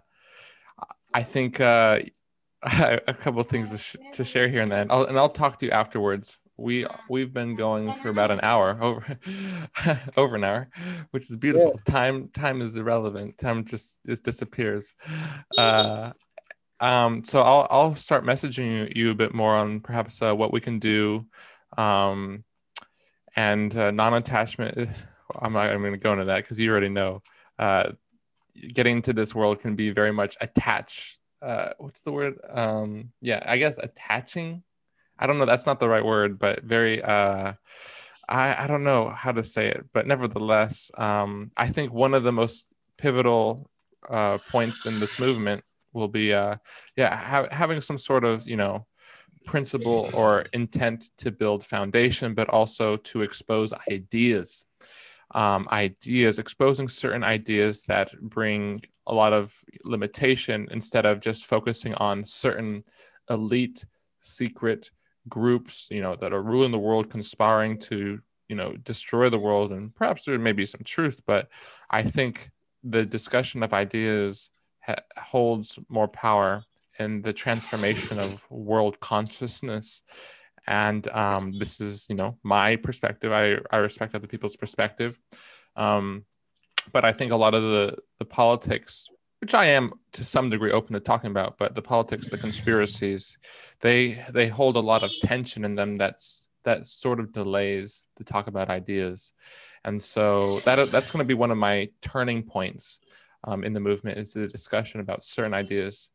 I think uh, a couple of things to, sh- to share here and then, I'll, and I'll talk to you afterwards. We we've been going for about an hour over over an hour, which is beautiful. Time time is irrelevant. Time just just disappears. Uh, um, so I'll I'll start messaging you, you a bit more on perhaps uh, what we can do, um, and uh, non-attachment. I'm not I'm going to go into that because you already know. Uh, getting to this world can be very much attached. Uh, what's the word? Um, yeah, I guess attaching. I don't know. That's not the right word, but very. Uh, I I don't know how to say it, but nevertheless, um, I think one of the most pivotal uh, points in this movement will be, uh, yeah, ha- having some sort of you know principle or intent to build foundation, but also to expose ideas. Um, ideas, exposing certain ideas that bring a lot of limitation instead of just focusing on certain elite, secret groups, you know, that are ruling the world, conspiring to, you know, destroy the world. And perhaps there may be some truth, but I think the discussion of ideas ha- holds more power in the transformation of world consciousness and um, this is you know my perspective. I, I respect other people's perspective. Um, but i think a lot of the the politics which i am to some degree open to talking about but the politics the conspiracies they they hold a lot of tension in them that's that sort of delays the talk about ideas. And so that that's going to be one of my turning points um, in the movement is the discussion about certain ideas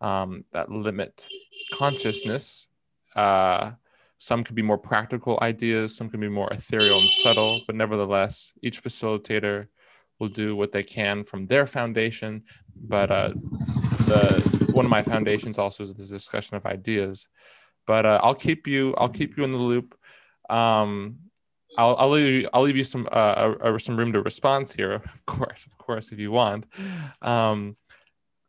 um, that limit consciousness uh, some could be more practical ideas, some can be more ethereal and subtle, but nevertheless, each facilitator will do what they can from their foundation. But uh, the one of my foundations also is this discussion of ideas. But uh, I'll keep you I'll keep you in the loop. Um, I'll, I'll leave you, I'll leave you some uh, uh, some room to respond here, of course, of course, if you want. Um,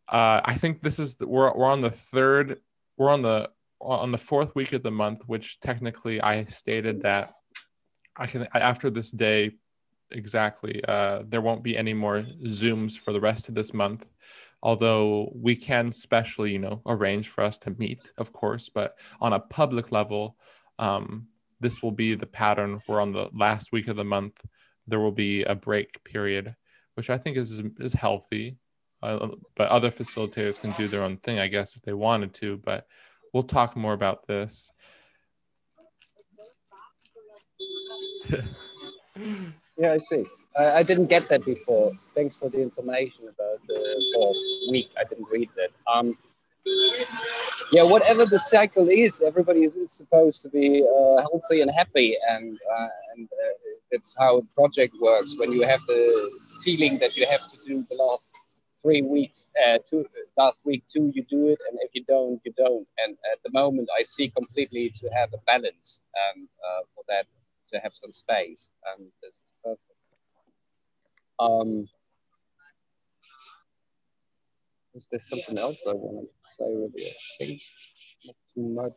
uh, I think this is the, we're we're on the third we're on the on the fourth week of the month, which technically I stated that I can after this day exactly uh, there won't be any more zooms for the rest of this month although we can specially you know arrange for us to meet of course but on a public level um, this will be the pattern we're on the last week of the month there will be a break period which I think is is healthy. Uh, but other facilitators can do their own thing, I guess, if they wanted to. But we'll talk more about this. yeah, I see. I, I, didn't get that before. Thanks for the information about the fourth week. I didn't read that. Um, yeah, whatever the cycle is, everybody is, is supposed to be uh, healthy and happy, and uh, and uh, it's how a project works. When you have the feeling that you have to do the last three weeks, uh, two last week two, you do it, and if you don't, you don't. And at the moment, I see completely to have a balance um, uh, for that to have some space, and this is perfect. Um, is there something else I want to say? Really, I think not too much.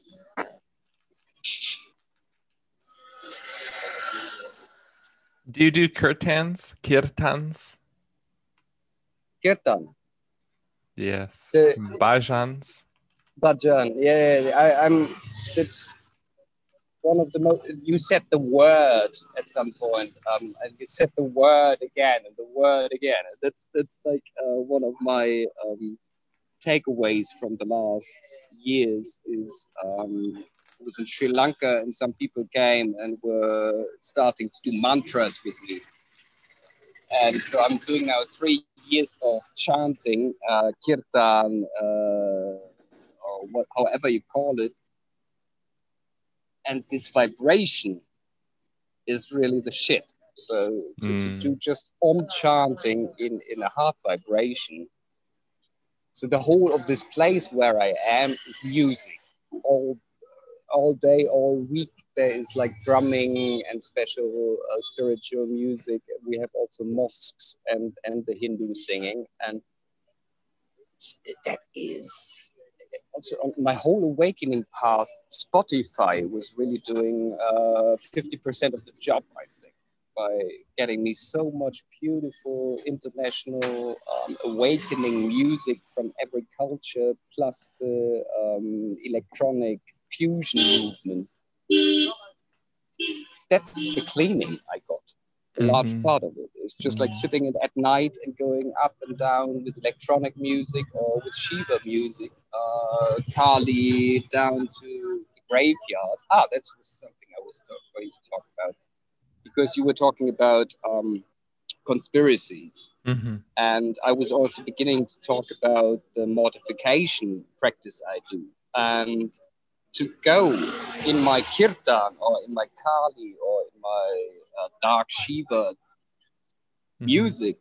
Do you do kirtans? Kirtans? Kirtan. Yes. The, Bhajans. Bhajan. Yeah, I, I'm. It's one of the most. You said the word at some point, um, and you said the word again and the word again. That's that's like uh, one of my um, takeaways from the last years. Is um, I was in Sri Lanka, and some people came and were starting to do mantras with me. And so I'm doing now three years of chanting uh, kirtan, uh, or what, however you call it, and this vibration is really the shit. So to, mm. to hmm. do just om chanting in, in a heart vibration. So the whole of this place where I am is music all all day, all week. There is like drumming and special uh, spiritual music. We have also mosques and and the Hindu singing, and that is also on my whole awakening path, Spotify was really doing uh, 50% of the job, I think, by getting me so much beautiful international um, awakening music from every culture, plus the um, electronic fusion movement. That's the cleaning I got a large mm-hmm. part of. It's just like sitting at night and going up and down with electronic music or with Shiva music, uh, Kali down to the graveyard. Ah, that's something I was going to talk about because you were talking about um, conspiracies. Mm-hmm. And I was also beginning to talk about the mortification practice I do. And to go in my kirtan or in my Kali or in my uh, dark Shiva mm-hmm. music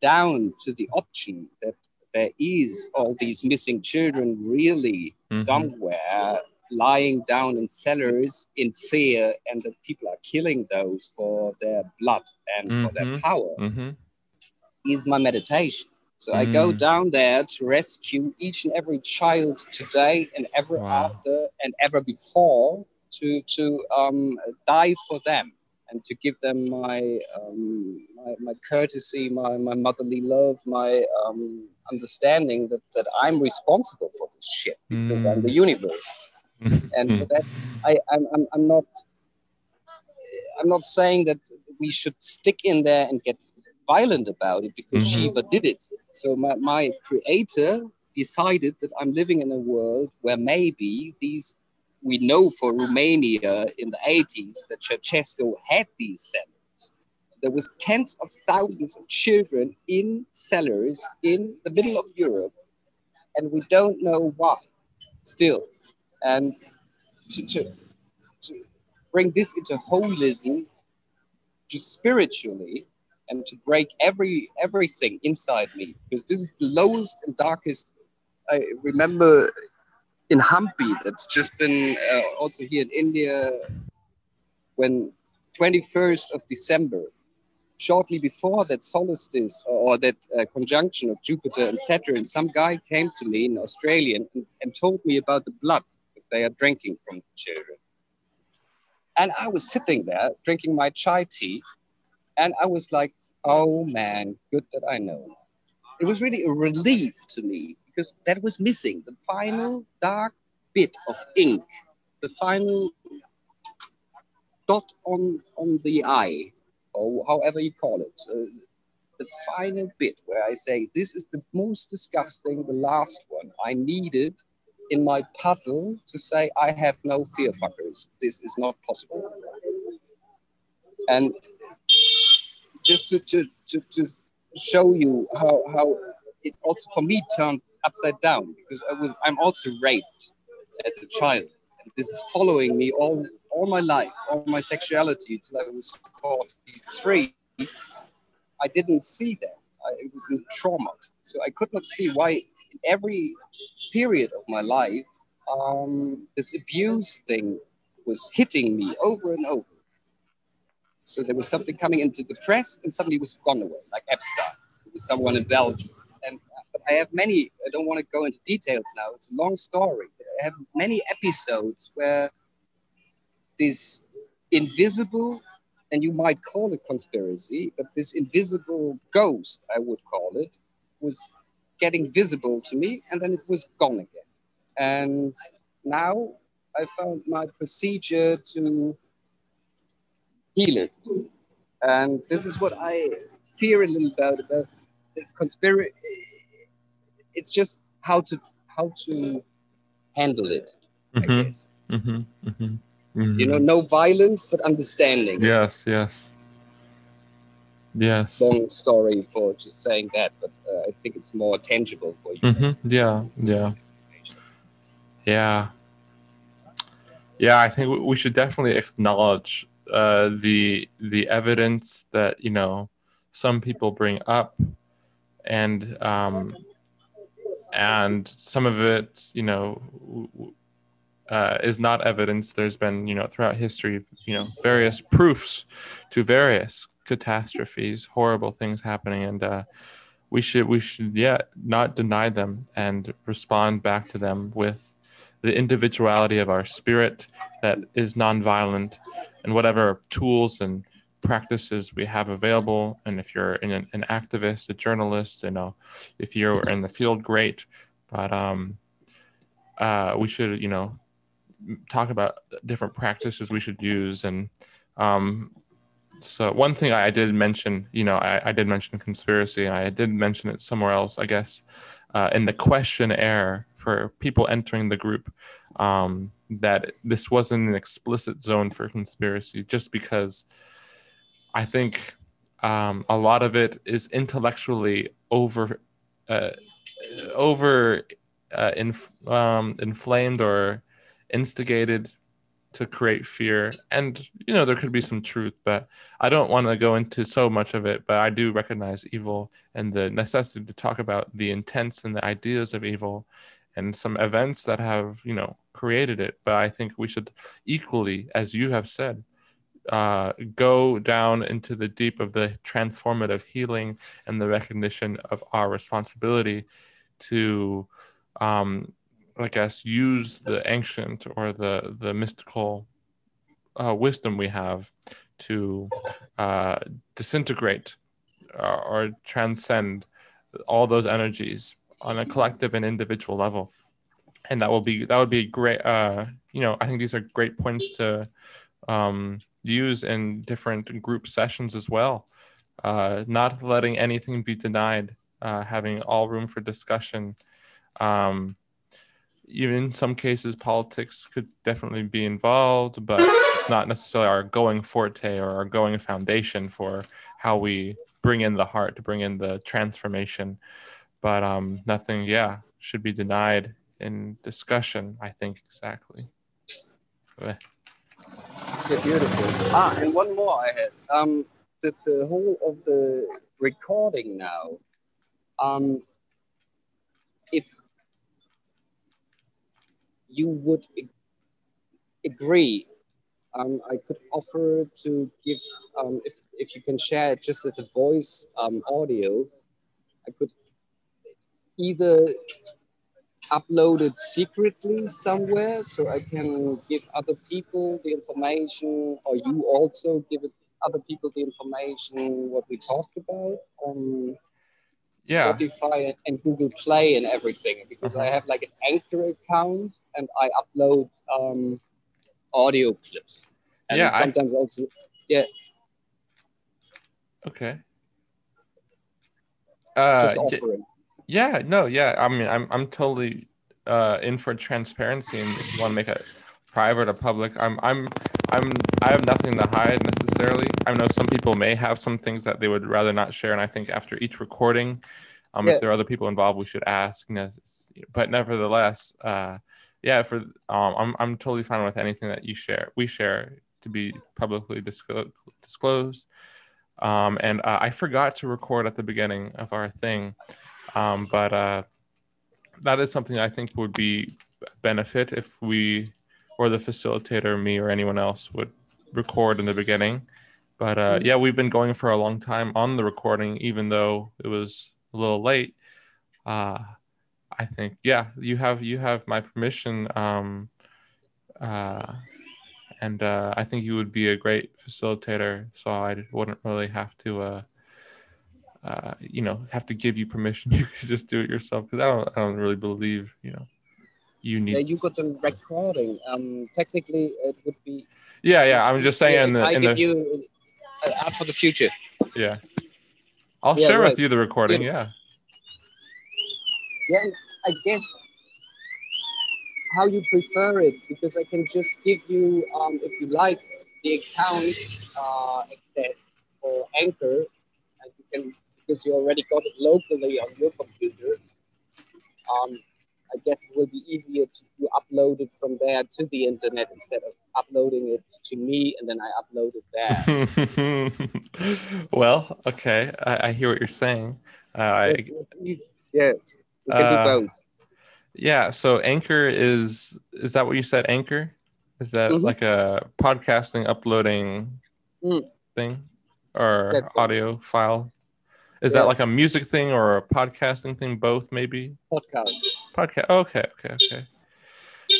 down to the option that there is all these missing children really mm-hmm. somewhere lying down in cellars in fear and that people are killing those for their blood and mm-hmm. for their mm-hmm. power mm-hmm. is my meditation so I go mm. down there to rescue each and every child today and ever wow. after and ever before to to um, die for them and to give them my um, my, my, courtesy, my, my motherly love, my um, understanding that, that I'm responsible for this shit because mm. I'm the mm. universe. and for that, I, I'm, I'm, I'm not I'm not saying that we should stick in there and get violent about it because mm-hmm. Shiva did it. So my, my creator decided that I'm living in a world where maybe these we know for Romania in the 80s that Ceausescu had these cellars. So there was tens of thousands of children in cellars in the middle of Europe, and we don't know why still. And to, to, to bring this into holism, just spiritually, and to break every everything inside me, because this is the lowest and darkest. I remember in Hampi that's just been uh, also here in India when 21st of December, shortly before that solstice or, that uh, conjunction of Jupiter and Saturn, some guy came to me in Australia and, and told me about the blood that they are drinking from the children. And I was sitting there drinking my chai tea, and I was like, oh man, good that I know. It was really a relief to me because that was missing the final dark bit of ink, the final dot on, on the eye, or however you call it. Uh, the final bit where I say, this is the most disgusting, the last one. I needed in my puzzle to say, I have no fear fuckers. This is not possible. And just to, to, to, to show you how, how it also for me turned upside down because I was, I'm also raped as a child. This is following me all, all my life, all my sexuality till I was 43. I didn't see that. I, it was in trauma. So I could not see why in every period of my life, um, this abuse thing was hitting me over and over. So there was something coming into the press and suddenly it was gone away, like Epstein. It was someone in Belgium. And uh, but I have many, I don't want to go into details now. It's a long story. I have many episodes where this invisible and you might call it conspiracy, but this invisible ghost, I would call it, was getting visible to me and then it was gone again. And now I found my procedure to heal it. And this is what I fear a little about about the conspiracy. It's just how to how to handle it, Mhm. I guess. Mhm, mhm, You know, no violence, but understanding. Yes, yes. Yes. long story for just saying that, but uh, I think it's more tangible for you. hmm Yeah, yeah, yeah, yeah. I think we should definitely acknowledge uh, the the evidence that you know some people bring up, and um, and some of it, you know, uh, is not evidence. There's been, you know, throughout history, you know, various proofs to various catastrophes, horrible things happening, and uh, we should, we should, yeah, not deny them and respond back to them with the individuality of our spirit that is nonviolent, and whatever tools and practices we have available. And if you're an, an activist, a journalist, you know, if you're in the field, great. But um, uh, we should, you know, talk about different practices we should use. And um, so one thing I did mention, you know, I, I did mention conspiracy, and I did mention it somewhere else, I guess, uh, in the questionnaire for people entering the group, um, that this wasn't an explicit zone for conspiracy, just because I think um, a lot of it is intellectually over uh, over uh, um, inflamed or instigated to create fear. And you know there could be some truth but i don't want to go into so much of it but i do recognize evil and the necessity to talk about the intents and the ideas of evil and some events that have you know created it. But i think we should equally as you have said uh, go down into the deep of the transformative healing and the recognition of our responsibility to um, I guess use the ancient or the the mystical uh, wisdom we have to uh, disintegrate or, or transcend all those energies on a collective and individual level, and that will be that would be great. Uh, you know, I think these are great points to um, use in different group sessions as well. Uh, not letting anything be denied, uh, having all room for discussion. Um, even in some cases, politics could definitely be involved, but it's not necessarily our going forte or our going foundation for how we bring in the heart, to bring in the transformation. But um, nothing, yeah, should be denied in discussion. I think exactly. Yeah, beautiful. Ah, and one more I had. Um, the, the whole of the recording now. Um, if you would ag- agree, um, I could offer to give, um, if, if you can share it just as a voice um, audio, I could either upload it secretly somewhere so I can give other people the information, or you also give it other people the information what we talked about on Yeah. Spotify and Google Play and everything because I Uh-huh. have like an Anchor account and I upload um, audio clips. And Yeah, I- sometimes also yeah. Okay. Uh, Just offering. Yeah, no, yeah. I mean, I'm I'm totally uh, in for transparency, and if you want to make it private or public, I'm I'm I'm I have nothing to hide necessarily. I know some people may have some things that they would rather not share, and I think after each recording, um, Yeah. if there are other people involved, we should ask. You know, but nevertheless, uh, yeah, for um, I'm I'm totally fine with anything that you share. We share to be publicly disclo- disclosed. Um, and uh, I forgot to record at the beginning of our thing, um, but uh, that is something I think would be benefit if we or the facilitator, me or anyone else, would record in the beginning. But uh, Mhm. yeah, we've been going for a long time on the recording, even though it was a little late. Uh, I think yeah, you have you have my permission. Um, uh, and uh, I think you would be a great facilitator. So I wouldn't really have to, uh, you know, have to give you permission. You could just do it yourself because I don't, I don't really believe, you know, you Yeah, need. you got the recording. Um, technically, it would be. Yeah, yeah. I'm just saying Yeah, in the, I in give the you uh, for the future. yeah. I'll Yeah, share right. with you the recording. Yeah. Yeah. Yeah, I guess how you prefer it because I can just give you, um, if you like, the account uh, access or Anchor, and you can because you already got it locally on your computer. Um, I guess it will be easier to you upload it from there to the internet instead of uploading it to me and then I upload it there. well, okay. I, I hear what you're saying. Uh, It's- it's easy. Yeah, we can Uh, do both. Yeah, so Anchor is is that what you said? Anchor is that Mhm. like a podcasting uploading Mm. thing or That's it. audio file? Is Yeah. that like a music thing or a podcasting thing? Both maybe. Podcast. Podcast. Okay, okay, okay.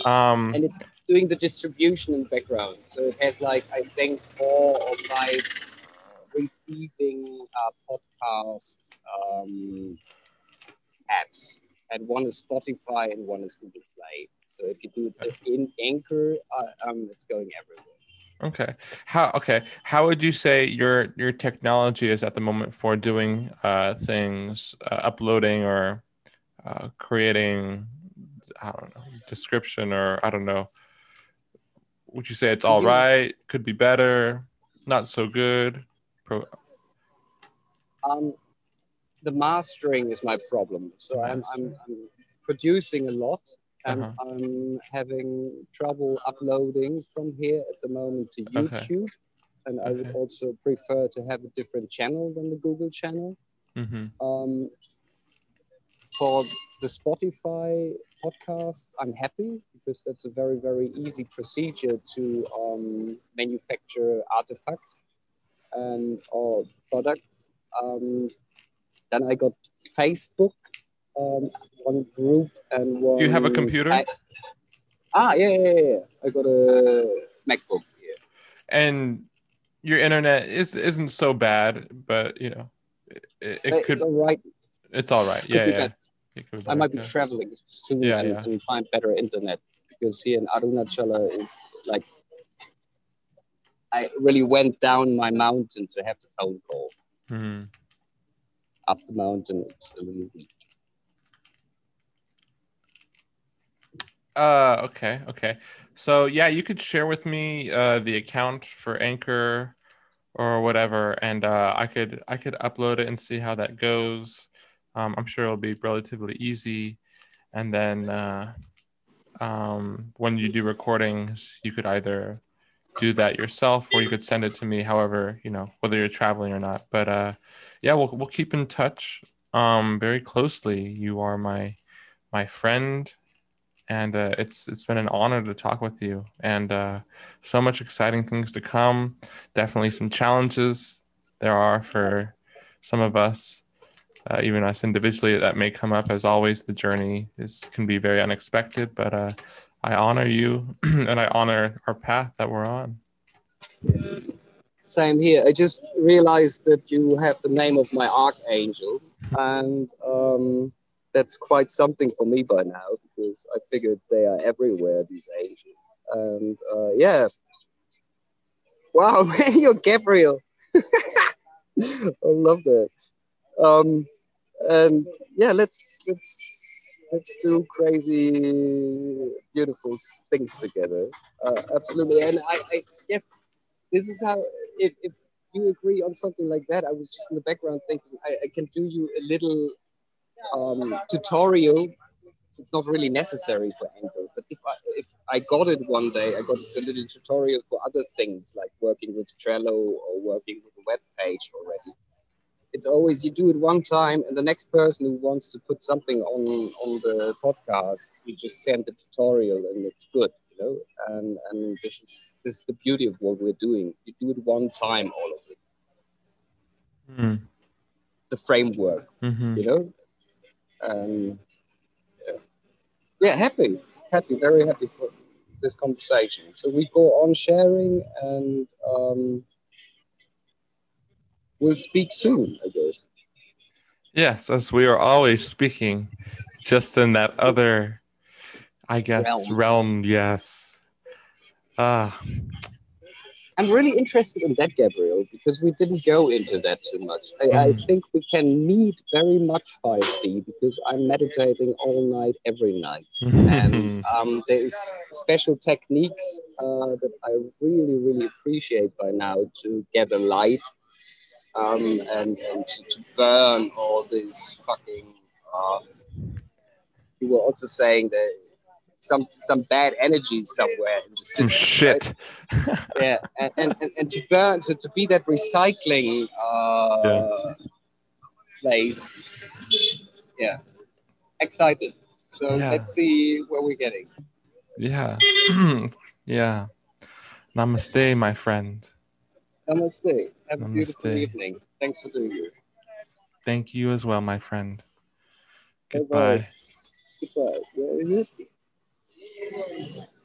Um, and it's doing the distribution in the background. So it has like I think four or five receiving uh, podcast um, apps, and one is Spotify and one is Google Play. So if you do it in Anchor, uh, um, it's going everywhere. Okay. How okay? How would you say your your technology is at the moment for doing uh, things, uh, uploading or uh, creating? I don't know description or I don't know. Would you say it's all Mhm. Could be better. Not so good. Pro- Um, the mastering is my problem. So I'm, I'm, I'm producing a lot and Uh-huh. I'm having trouble uploading from here at the moment to Okay. YouTube. And I would also prefer to have a different channel than the Google channel. Mhm. Um, for the Spotify podcasts, I'm happy because that's a very, very easy procedure to um, manufacture artifact and or product. Um, then I got Facebook, um, one group, and one. You have a computer? I- ah, yeah, yeah, yeah. I got a MacBook. Yeah. And your internet is isn't so bad, but you know, it, it, it it's all right. It's all right. Yeah, yeah. better. Could I might be yeah. traveling soon Yeah, and, yeah. and find better internet because here in Arunachala is like I really went down my mountain to have the phone call. Mhm. Up the mountain, it's a little weak. Uh, okay, okay. So yeah, you could share with me uh, the account for Anchor or whatever, and uh, I could I could upload it and see how that goes. Um, I'm sure it'll be relatively easy, and then uh, um, when you do recordings, you could either do that yourself or you could send it to me. However, you know whether you're traveling or not. But uh, yeah, we'll we'll keep in touch um, very closely. You are my my friend and uh, it's it's been an honor to talk with you. And uh, so much exciting things to come. Definitely some challenges there are for some of us uh, even us individually that may come up. As always the journey is can be very unexpected but uh, i honor you and i honor our path that we're on. Same here. I just realized that you have the name of my archangel, and um, that's quite something for me by now because I figured they are everywhere. These angels, and uh, yeah. Wow, man, you're Gabriel. I love that. Um, and yeah, let's let's let's do crazy, beautiful things together. Uh, absolutely, and I, I guess this is how if, if you agree on something like that, I was just in the background thinking I, I can do you a little um, tutorial. It's not really necessary for Anchor, but if I if I got it one day, I got a little tutorial for other things like working with Trello or working with a web page already. It's always you do it one time, and the next person who wants to put something on on the podcast, you just send the tutorial, and it's good, you know. And and this is this is the beauty of what we're doing. You do it one time, all of it, Mm. the framework Mhm. you know. Um, yeah. yeah, happy, happy, very happy for this conversation. So we go on sharing, and um, we'll speak soon, I guess. Yes, as we are always speaking, just in that other, I guess, Realm. realm. yes. Ah, I'm really interested in that, Gabriel, because we didn't go into that too much. I, I Mhm. think we can meet very much 5D because I'm meditating all night, every night. and um, there's special techniques uh, that I really, really appreciate by now to gather light um, and, and to, burn all this fucking. Uh, you were also saying that some some bad energy somewhere in the system. right? shit. yeah and, and, and, and to burn to, to be that recycling uh Yeah. place yeah excited so Yeah. let's see where we're getting Yeah. yeah. Namaste, my friend. namaste have a beautiful evening thanks for doing this Thank you as well, my friend. Bye-bye. Goodbye. goodbye Where is it?